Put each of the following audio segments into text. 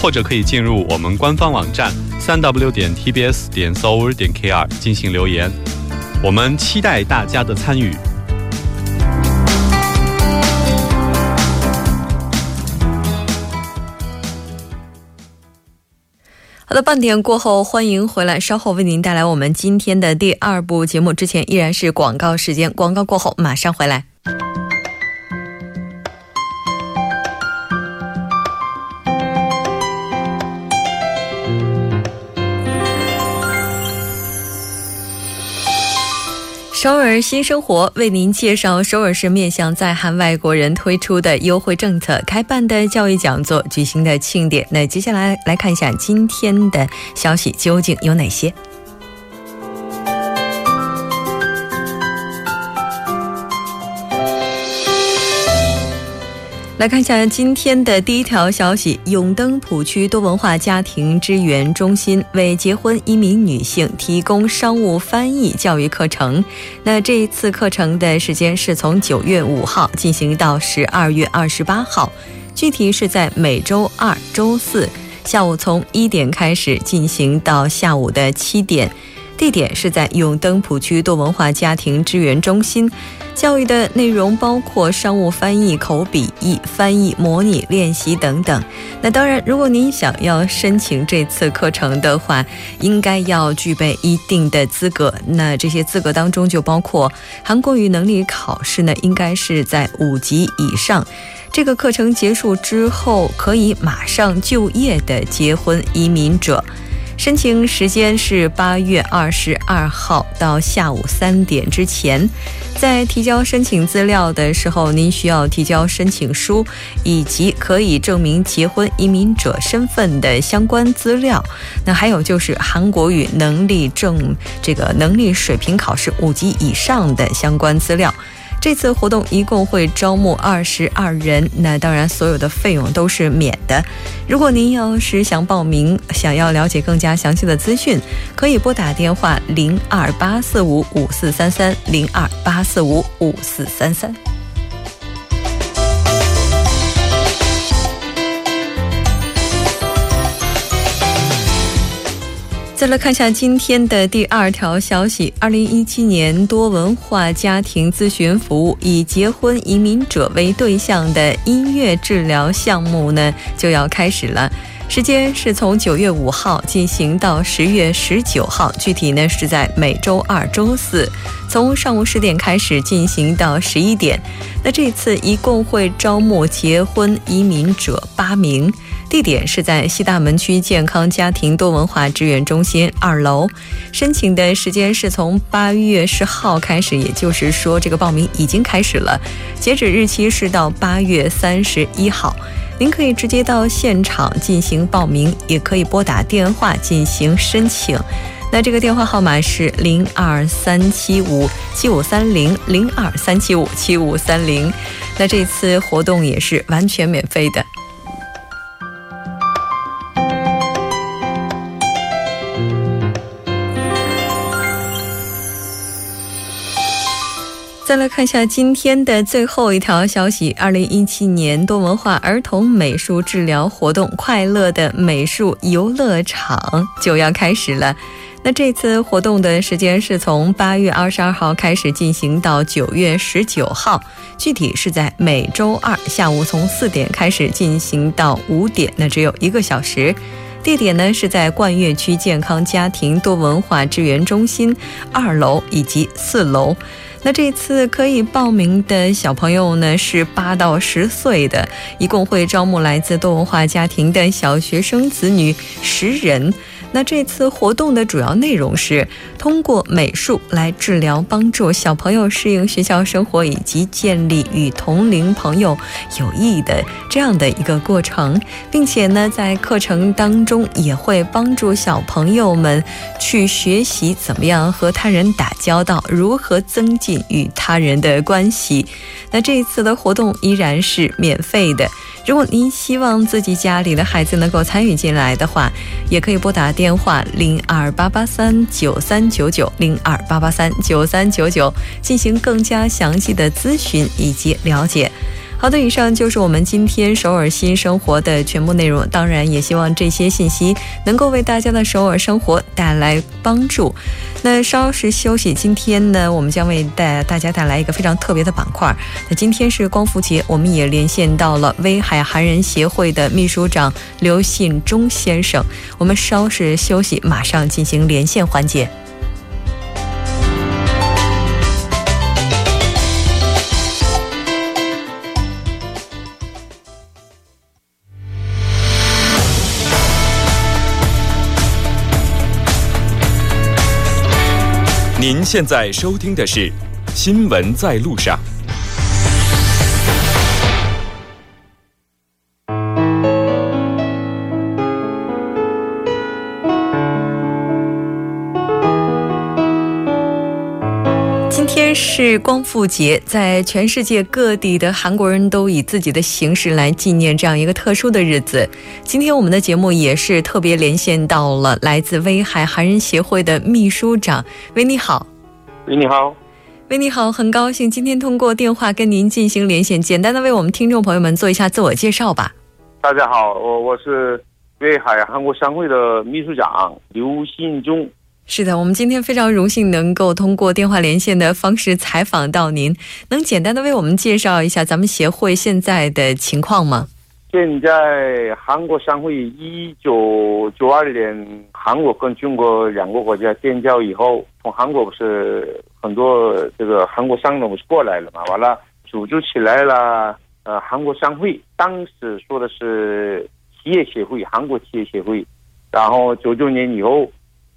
或者可以进入我们官方网站三 w 点 tbs 点 s o u r 点 kr 进行留言。我们期待大家的参与。好的，半点过后，欢迎回来。稍后为您带来我们今天的第二部节目。之前依然是广告时间，广告过后马上回来。首尔新生活为您介绍首尔市面向在韩外国人推出的优惠政策、开办的教育讲座、举行的庆典。那接下来来看一下今天的消息究竟有哪些。来看一下今天的第一条消息：永登浦区多文化家庭支援中心为结婚移民女性提供商务翻译教育课程。那这一次课程的时间是从九月五号进行到十二月二十八号，具体是在每周二、周四下午从一点开始进行到下午的七点。地点是在永登浦区多文化家庭支援中心。教育的内容包括商务翻译、口笔译、翻译模拟练习等等。那当然，如果您想要申请这次课程的话，应该要具备一定的资格。那这些资格当中就包括韩国语能力考试呢，应该是在五级以上。这个课程结束之后可以马上就业的结婚移民者。申请时间是八月二十二号到下午三点之前，在提交申请资料的时候，您需要提交申请书以及可以证明结婚移民者身份的相关资料。那还有就是韩国语能力证这个能力水平考试五级以上的相关资料。这次活动一共会招募二十二人，那当然所有的费用都是免的。如果您要是想报名，想要了解更加详细的资讯，可以拨打电话零二八四五五四三三零二八四五五四三三。再来看一下今天的第二条消息：二零一七年多文化家庭咨询服务以结婚移民者为对象的音乐治疗项目呢，就要开始了。时间是从九月五号进行到十月十九号，具体呢是在每周二、周四，从上午十点开始进行到十一点。那这次一共会招募结婚移民者八名。地点是在西大门区健康家庭多文化支援中心二楼，申请的时间是从八月十号开始，也就是说这个报名已经开始了，截止日期是到八月三十一号。您可以直接到现场进行报名，也可以拨打电话进行申请。那这个电话号码是零二三七五七五三零零二三七五七五三零。那这次活动也是完全免费的。再来看一下今天的最后一条消息：二零一七年多文化儿童美术治疗活动“快乐的美术游乐场”就要开始了。那这次活动的时间是从八月二十二号开始进行到九月十九号，具体是在每周二下午从四点开始进行到五点，那只有一个小时。地点呢是在冠岳区健康家庭多文化支援中心二楼以及四楼。那这次可以报名的小朋友呢是八到十岁的，一共会招募来自多文化家庭的小学生子女十人。那这次活动的主要内容是通过美术来治疗，帮助小朋友适应学校生活，以及建立与同龄朋友有益的这样的一个过程，并且呢，在课程当中也会帮助小朋友们去学习怎么样和他人打交道，如何增进与他人的关系。那这一次的活动依然是免费的。如果您希望自己家里的孩子能够参与进来的话，也可以拨打电话零二八八三九三九九零二八八三九三九九进行更加详细的咨询以及了解。好的，以上就是我们今天首尔新生活的全部内容。当然，也希望这些信息能够为大家的首尔生活带来帮助。那稍事休息，今天呢，我们将为带大家带来一个非常特别的板块。那今天是光复节，我们也连线到了威海韩人协会的秘书长刘信忠先生。我们稍事休息，马上进行连线环节。您现在收听的是《新闻在路上》。是光复节，在全世界各地的韩国人都以自己的形式来纪念这样一个特殊的日子。今天我们的节目也是特别连线到了来自威海韩人协会的秘书长，喂，你好。喂，你好。喂，你好，很高兴今天通过电话跟您进行连线，简单的为我们听众朋友们做一下自我介绍吧。大家好，我我是威海韩国商会的秘书长刘信忠。是的，我们今天非常荣幸能够通过电话连线的方式采访到您，能简单的为我们介绍一下咱们协会现在的情况吗？现在韩国商会一九九二年韩国跟中国两个国家建交以后，从韩国不是很多这个韩国商人不是过来了嘛？完了组织起来了，呃，韩国商会当时说的是企业协会，韩国企业协会，然后九九年以后。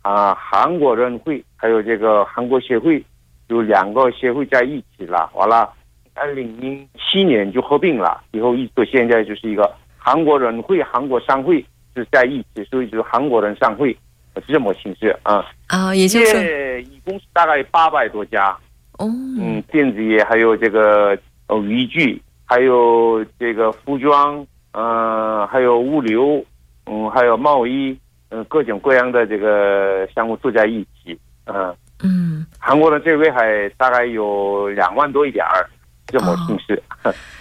啊，韩国人会还有这个韩国协会，有两个协会在一起了。完了，二零零七年就合并了，以后一直到现在就是一个韩国人会、韩国商会是在一起，所以就是韩国人商会是这么形式啊。啊，也就是一共是大概八百多家。哦。嗯，电子业还有这个呃渔具，还有这个服装，嗯，还有物流，嗯，还有贸易。嗯，各种各样的这个项目住在一起，嗯嗯，韩国的这位还大概有两万多一点儿，这么形式，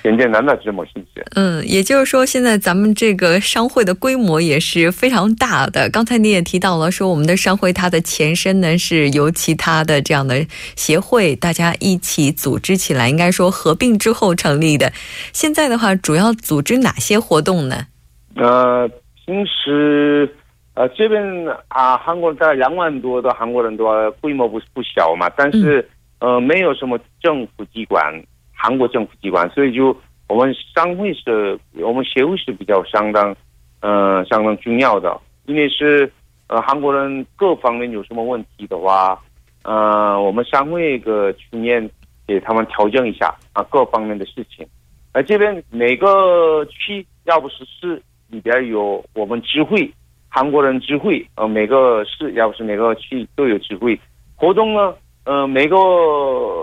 简简单单这么形式。嗯，也就是说，现在咱们这个商会的规模也是非常大的。刚才你也提到了，说我们的商会它的前身呢是由其他的这样的协会大家一起组织起来，应该说合并之后成立的。现在的话，主要组织哪些活动呢？呃，平时。呃，这边啊，韩国大概两万多的韩国人多，规模不是不小嘛。但是，呃，没有什么政府机关，韩国政府机关，所以就我们商会是，我们协会是比较相当，嗯，相当重要的。因为是，呃，韩国人各方面有什么问题的话，呃，我们商会个去年给他们调整一下啊，各方面的事情。而这边每个区要不是市里边有我们知会。韩国人智慧，呃，每个市要不是每个区都有智慧活动呢，呃，每个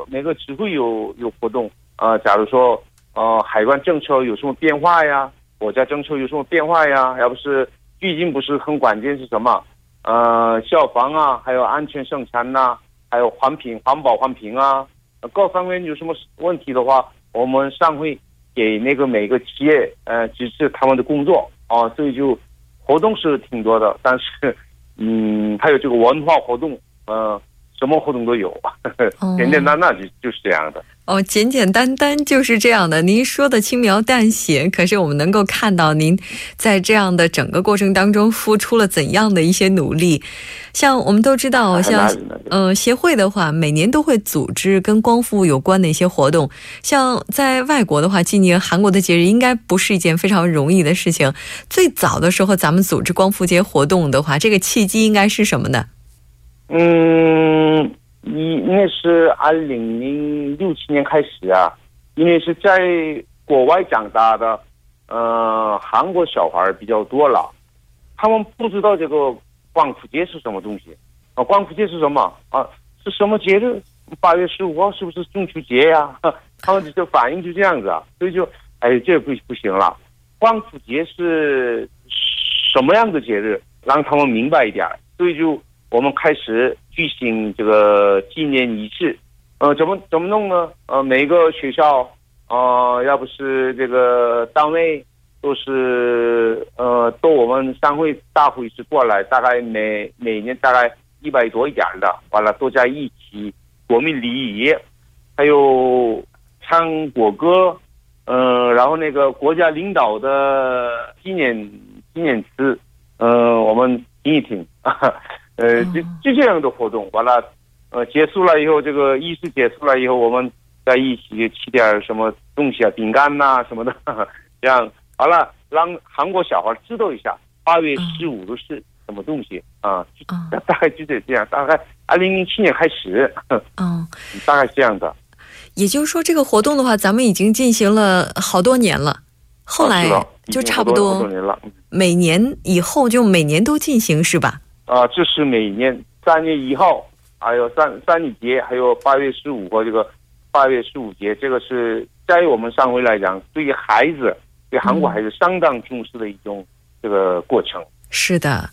每个智慧有有活动，呃，假如说，呃，海关政策有什么变化呀？国家政策有什么变化呀？要不是最近不是很关键是什么？呃，消防啊，还有安全生产呐，还有环评环保环评啊，各方面有什么问题的话，我们上会给那个每个企业呃支持他们的工作啊，所以就。活动是挺多的，但是，嗯，还有这个文化活动，呃，什么活动都有，简简单单就就是这样的。哦，简简单单就是这样的。您说的轻描淡写，可是我们能够看到您在这样的整个过程当中付出了怎样的一些努力。像我们都知道，像呃协会的话，每年都会组织跟光复有关的一些活动。像在外国的话，今年韩国的节日应该不是一件非常容易的事情。最早的时候，咱们组织光复节活动的话，这个契机应该是什么呢？嗯。你那是二零零六七年开始啊，因为是在国外长大的，呃，韩国小孩比较多了，他们不知道这个光复节是什么东西啊？光复节是什么啊？是什么节日？八月十五号是不是中秋节呀？他们就反应就这样子啊，所以就哎，这不不行了。光复节是什么样的节日？让他们明白一点，所以就。我们开始举行这个纪念仪式，呃，怎么怎么弄呢？呃，每个学校，呃，要不是这个单位，都是呃，都我们商会大会是过来，大概每每年大概一百多一点的，完了都在一起，国民礼仪，还有唱国歌，嗯，然后那个国家领导的纪念纪念词，嗯，我们听一听。呃，就就这样的活动，完了，呃，结束了以后，这个仪式结束了以后，我们在一起吃点什么东西啊，饼干呐什么的，这样完了，让韩国小孩知道一下八月十五的是什么东西啊，大概就得这样，大概二零零七年开始，嗯，大概是这样的。也就是说，这个活动的话，咱们已经进行了好多年了，后来就差不多每年以后就每年都进行是吧？啊，这是每年三月一号，还有三三女节，还有八月十五号这个八月十五节，这个是在我们上回来讲，对于孩子，对韩国孩子相当重视的一种这个过程。是的。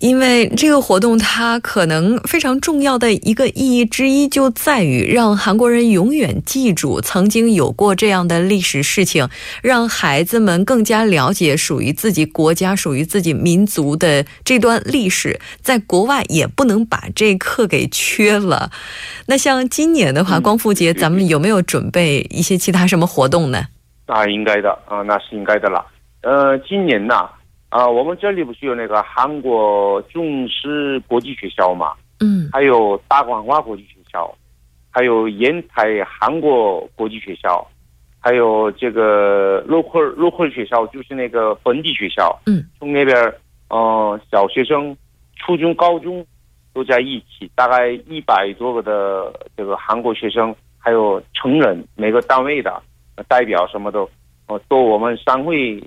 因为这个活动，它可能非常重要的一个意义之一，就在于让韩国人永远记住曾经有过这样的历史事情，让孩子们更加了解属于自己国家、属于自己民族的这段历史，在国外也不能把这课给缺了。那像今年的话，光复节，咱们有没有准备一些其他什么活动呢？那应该的啊，那是应该的了。呃，今年呢？我们这里不是有那个韩国中师国际学校嘛？嗯，还有大广华国际学校，还有烟台韩国国际学校，还有这个 local local 学校，就是那个本地学校。嗯，从那边，嗯，小学生、初中、高中都在一起，大概一百多个的这个韩国学生，还有成人，每个单位的代表什么的，呃，都我们商会。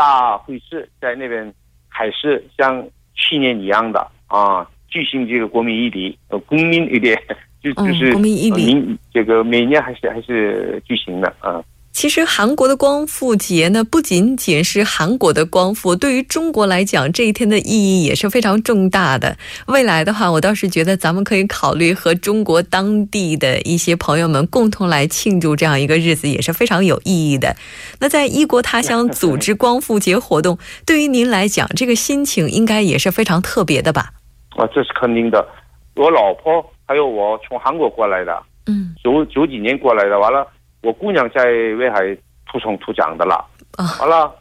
大会是在那边，还是像去年一样的啊？举行这个国民议题，呃，公民一点，就 就是国民这个每年还是还是举行的啊。其实韩国的光复节呢，不仅仅是韩国的光复，对于中国来讲，这一天的意义也是非常重大的。未来的话，我倒是觉得咱们可以考虑和中国当地的一些朋友们共同来庆祝这样一个日子，也是非常有意义的。那在异国他乡组织光复节活动，对于您来讲，这个心情应该也是非常特别的吧？啊，这是肯定的。我老婆还有我从韩国过来的，嗯，九九几年过来的，完了。我姑娘在威海土生土长的了，完了，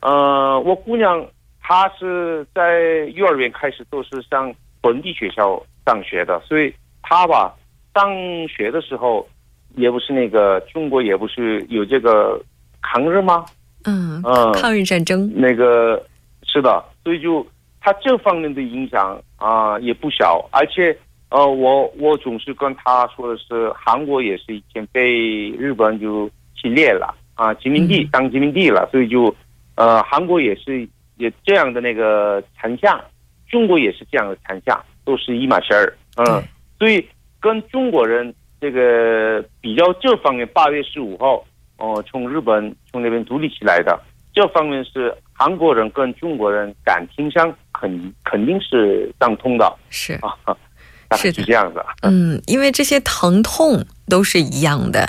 嗯，我姑娘她是在幼儿园开始都是上本地学校上学的，所以她吧上学的时候也不是那个中国也不是有这个抗日吗？嗯嗯，抗日战争那个是的，所以就她这方面的影响啊也不小，而且。呃，我我总是跟他说的是，韩国也是以前被日本就侵略了啊，殖民地当殖民地了，所以就，呃，韩国也是也这样的那个残像，中国也是这样的残像，都是一码事儿，嗯，所以跟中国人这个比较这方面，八月十五号，哦，从日本从那边独立起来的，这方面是韩国人跟中国人感情上肯肯定是相通的，是啊。是这样的，嗯，因为这些疼痛都是一样的。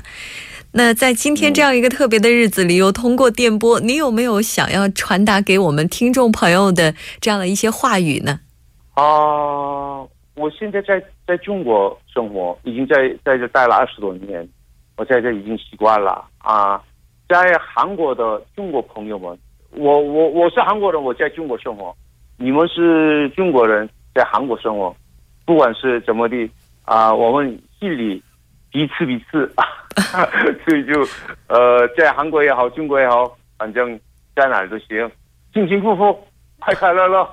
那在今天这样一个特别的日子里，又通过电波，你有没有想要传达给我们听众朋友的这样的一些话语呢？啊，我现在在在中国生活，已经在在这待了二十多年，我在这已经习惯了啊。在韩国的中国朋友们，我我我是韩国人，我在中国生活，你们是中国人，在韩国生活，不管是怎么的啊，我们心里彼此彼此，所以就呃，在韩国也好，中国也好，反正在哪儿都行，幸幸福福，快快乐乐。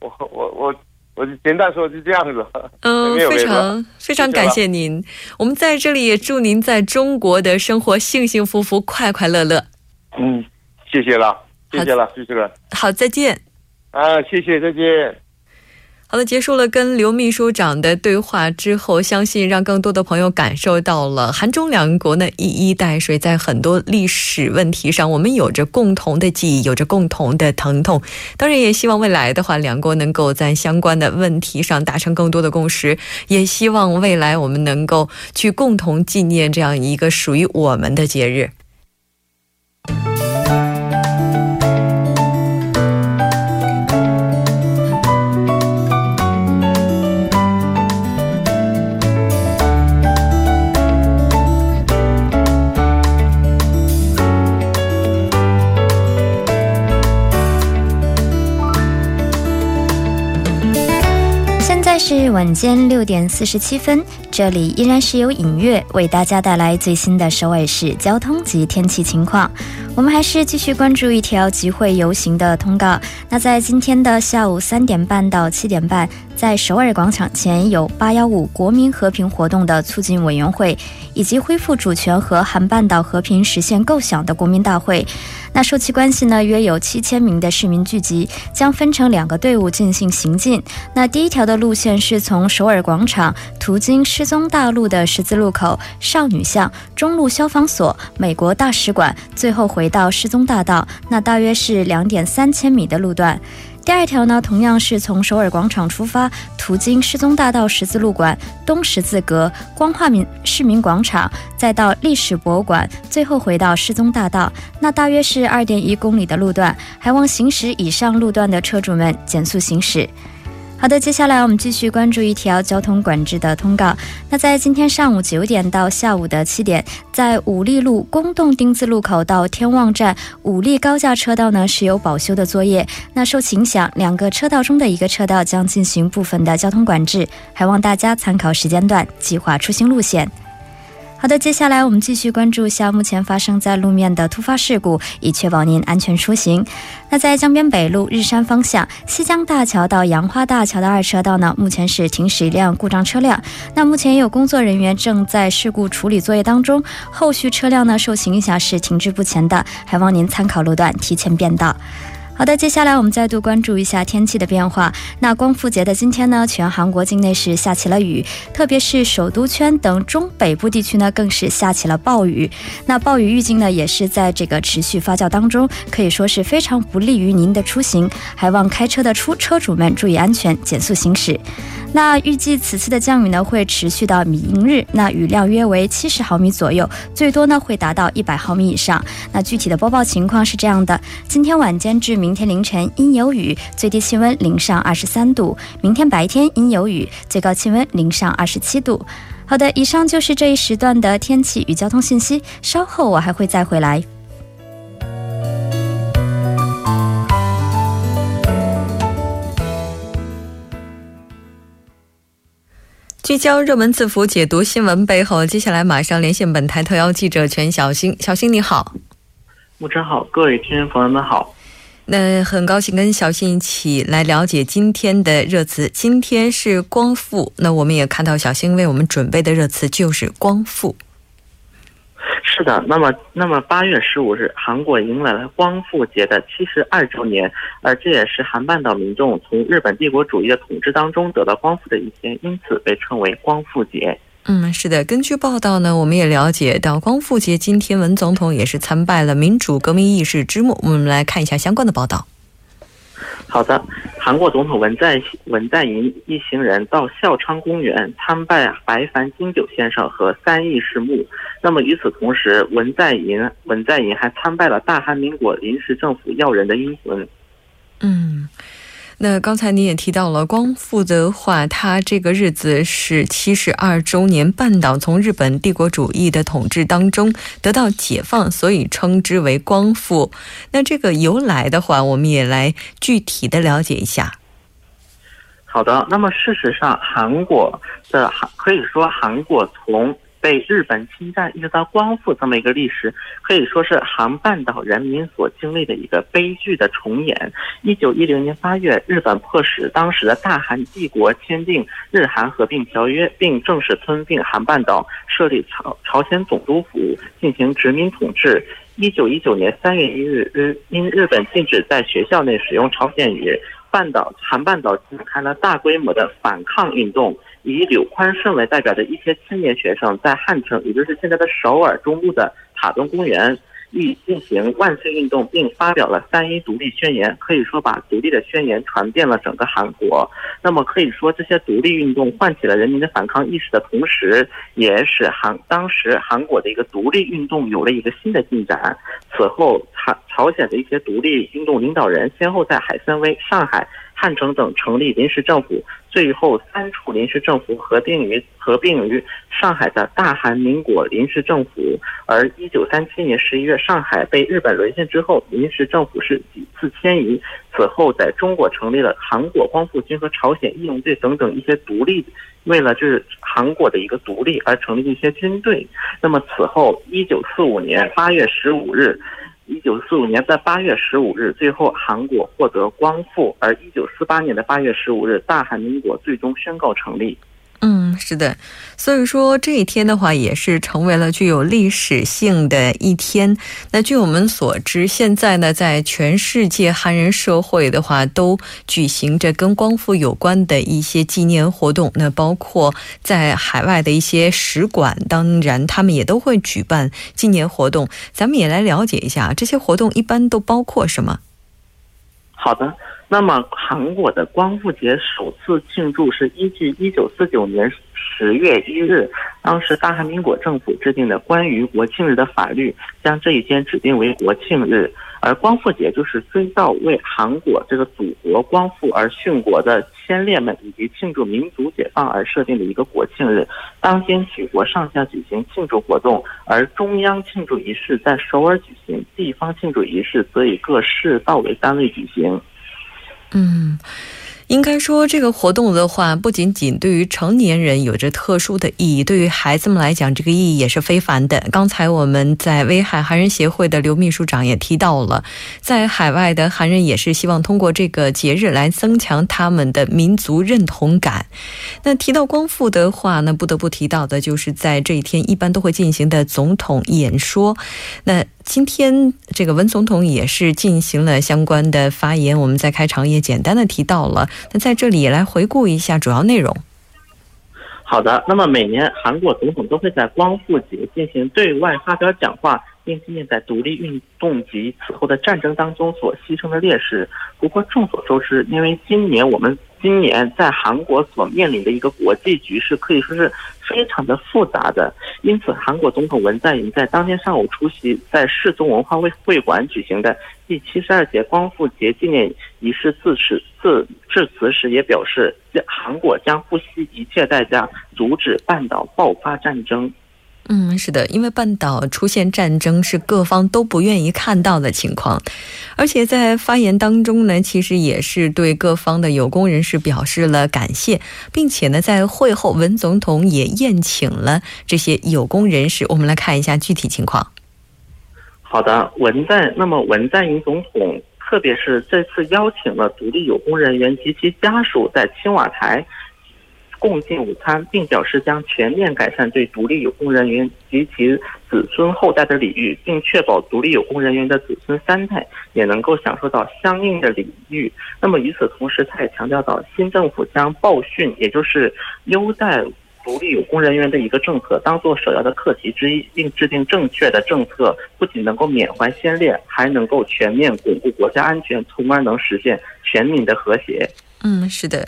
我 我我。我就简单说是这样子。嗯，非常非常感谢您。我们在这里也祝您在中国的生活幸幸福福、快快乐乐。嗯，谢谢了，谢谢了，谢谢了。好，再见。啊，谢谢，再见。好的，结束了跟刘秘书长的对话之后，相信让更多的朋友感受到了韩中两国呢一衣带水，在很多历史问题上，我们有着共同的记忆，有着共同的疼痛。当然，也希望未来的话，两国能够在相关的问题上达成更多的共识，也希望未来我们能够去共同纪念这样一个属于我们的节日。是晚间六点四十七分，这里依然是由影月为大家带来最新的首尔市交通及天气情况。我们还是继续关注一条集会游行的通告。那在今天的下午三点半到七点半，在首尔广场前有“八幺五国民和平活动”的促进委员会，以及恢复主权和韩半岛和平实现构想的国民大会。那受其关系呢，约有七千名的市民聚集，将分成两个队伍进行行进。那第一条的路线是从首尔广场途经失踪大陆的十字路口、少女巷、中路消防所、美国大使馆，最后回回到失踪大道。那大约是两点三千米的路段。第二条呢，同样是从首尔广场出发，途经失踪大道十字路馆、东十字阁、光化民市民广场，再到历史博物馆，最后回到失踪大道。那大约是二点一公里的路段，还望行驶以上路段的车主们减速行驶。好的，接下来我们继续关注一条交通管制的通告。那在今天上午九点到下午的七点，在武力路公洞丁字路口到天旺站武力高架车道呢是有保修的作业。那受影响，两个车道中的一个车道将进行部分的交通管制，还望大家参考时间段计划出行路线。好的，接下来我们继续关注一下目前发生在路面的突发事故，以确保您安全出行。那在江边北路日山方向西江大桥到杨花大桥的二车道呢，目前是停驶一辆故障车辆。那目前有工作人员正在事故处理作业当中，后续车辆呢受其影响是停滞不前的，还望您参考路段提前变道。好的，接下来我们再度关注一下天气的变化。那光复节的今天呢，全韩国境内是下起了雨，特别是首都圈等中北部地区呢，更是下起了暴雨。那暴雨预警呢，也是在这个持续发酵当中，可以说是非常不利于您的出行。还望开车的出车主们注意安全，减速行驶。那预计此次的降雨呢，会持续到明日，那雨量约为七十毫米左右，最多呢会达到一百毫米以上。那具体的播报情况是这样的：今天晚间至明天凌晨阴有雨，最低气温零上二十三度；明天白天阴有雨，最高气温零上二十七度。好的，以上就是这一时段的天气与交通信息，稍后我还会再回来。聚焦热门字符，解读新闻背后。接下来马上连线本台特邀记者全小新。小新你好，牧晨好，各位听众朋友们好。那很高兴跟小新一起来了解今天的热词。今天是光复，那我们也看到小新为我们准备的热词就是光复。是的，那么，那么八月十五日，韩国迎来了光复节的七十二周年，而这也是韩半岛民众从日本帝国主义的统治当中得到光复的一天，因此被称为光复节。嗯，是的，根据报道呢，我们也了解到光复节今天文总统也是参拜了民主革命义士之墓，我们来看一下相关的报道。好的，韩国总统文在文在寅一行人到孝昌公园参拜白帆金九先生和三义士墓。那么与此同时，文在寅文在寅还参拜了大韩民国临时政府要人的英魂。嗯。那刚才你也提到了光复的话，它这个日子是七十二周年，半岛从日本帝国主义的统治当中得到解放，所以称之为光复。那这个由来的话，我们也来具体的了解一下。好的，那么事实上，韩国的韩可以说韩国从。被日本侵占一直到光复这么一个历史，可以说是韩半岛人民所经历的一个悲剧的重演。一九一零年八月，日本迫使当时的大韩帝国签订日韩合并条约，并正式吞并韩半岛，设立朝朝鲜总督府进行殖民统治。一九一九年三月一日，日因日本禁止在学校内使用朝鲜语，半岛韩半岛展开了大规模的反抗运动。以柳宽顺为代表的一些青年学生，在汉城，也就是现在的首尔中部的塔顿公园，欲进行万岁运动，并发表了三一独立宣言，可以说把独立的宣言传遍了整个韩国。那么可以说，这些独立运动唤起了人民的反抗意识的同时，也使韩当时韩国的一个独立运动有了一个新的进展。此后，朝朝鲜的一些独立运动领导人先后在海参崴、上海。汉城等成立临时政府，最后三处临时政府合并于合并于上海的大韩民国临时政府。而一九三七年十一月，上海被日本沦陷之后，临时政府是几次迁移。此后，在中国成立了韩国光复军和朝鲜义勇队等等一些独立，为了就是韩国的一个独立而成立一些军队。那么此后，一九四五年八月十五日。一九四五年在八月十五日，最后韩国获得光复，而一九四八年的八月十五日，大韩民国最终宣告成立。嗯，是的，所以说这一天的话，也是成为了具有历史性的一天。那据我们所知，现在呢，在全世界汉人社会的话，都举行着跟光复有关的一些纪念活动。那包括在海外的一些使馆，当然他们也都会举办纪念活动。咱们也来了解一下，这些活动一般都包括什么？好的。那么，韩国的光复节首次庆祝是依据一九四九年十月一日，当时大韩民国政府制定的关于国庆日的法律，将这一天指定为国庆日。而光复节就是遵照为韩国这个祖国光复而殉国的先烈们以及庆祝民族解放而设定的一个国庆日。当天举国上下举行庆祝活动，而中央庆祝仪式在首尔举行，地方庆祝仪式则以各市道为单位举行。嗯，应该说这个活动的话，不仅仅对于成年人有着特殊的意义，对于孩子们来讲，这个意义也是非凡的。刚才我们在威海韩人协会的刘秘书长也提到了，在海外的韩人也是希望通过这个节日来增强他们的民族认同感。那提到光复的话呢，不得不提到的就是在这一天一般都会进行的总统演说。那今天这个文总统也是进行了相关的发言，我们在开场也简单的提到了。那在这里也来回顾一下主要内容。好的，那么每年韩国总统都会在光复节进行对外发表讲话。并纪念在独立运动及此后的战争当中所牺牲的烈士。不过众所周知，因为今年我们今年在韩国所面临的一个国际局势可以说是非常的复杂的，因此韩国总统文在寅在当天上午出席在世宗文化会会馆举行的第七十二届光复节纪念仪式致辞致致辞时也表示，韩国将不惜一切代价阻止半岛爆发战争。嗯，是的，因为半岛出现战争是各方都不愿意看到的情况，而且在发言当中呢，其实也是对各方的有功人士表示了感谢，并且呢，在会后文总统也宴请了这些有功人士。我们来看一下具体情况。好的，文在那么文在寅总统，特别是这次邀请了独立有功人员及其家属在青瓦台。共进午餐，并表示将全面改善对独立有功人员及其子孙后代的礼遇，并确保独立有功人员的子孙三代也能够享受到相应的礼遇。那么与此同时，他也强调到，新政府将报训，也就是优待独立有功人员的一个政策，当做首要的课题之一，并制定正确的政策，不仅能够缅怀先烈，还能够全面巩固国家安全，从而能实现全民的和谐。嗯，是的。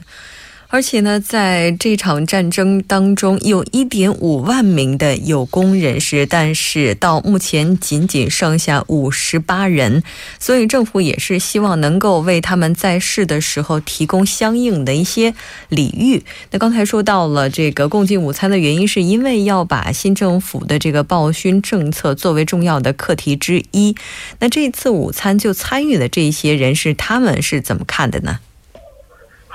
而且呢，在这场战争当中，有一点五万名的有功人士，但是到目前仅仅剩下五十八人，所以政府也是希望能够为他们在世的时候提供相应的一些礼遇。那刚才说到了这个共进午餐的原因，是因为要把新政府的这个报勋政策作为重要的课题之一。那这次午餐就参与的这些人士，他们是怎么看的呢？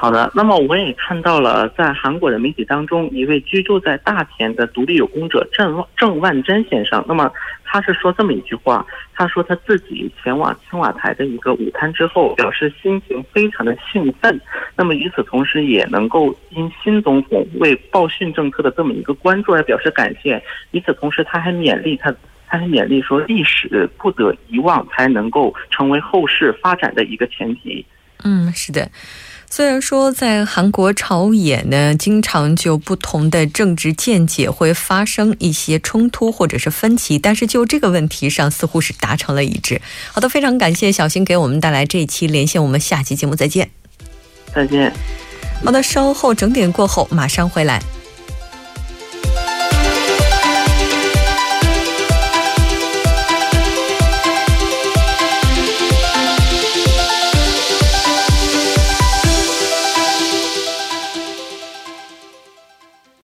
好的，那么我也看到了，在韩国的媒体当中，一位居住在大田的独立有功者郑万郑万珍先生，那么他是说这么一句话，他说他自己前往青瓦台的一个午餐之后，表示心情非常的兴奋，那么与此同时，也能够因新总统为报讯政策的这么一个关注而表示感谢。与此同时，他还勉励他，他还勉励说，历史不得遗忘，才能够成为后世发展的一个前提。嗯，是的。虽然说在韩国朝野呢，经常就不同的政治见解会发生一些冲突或者是分歧，但是就这个问题上似乎是达成了一致。好的，非常感谢小新给我们带来这一期连线，我们下期节目再见。再见。好的，稍后整点过后马上回来。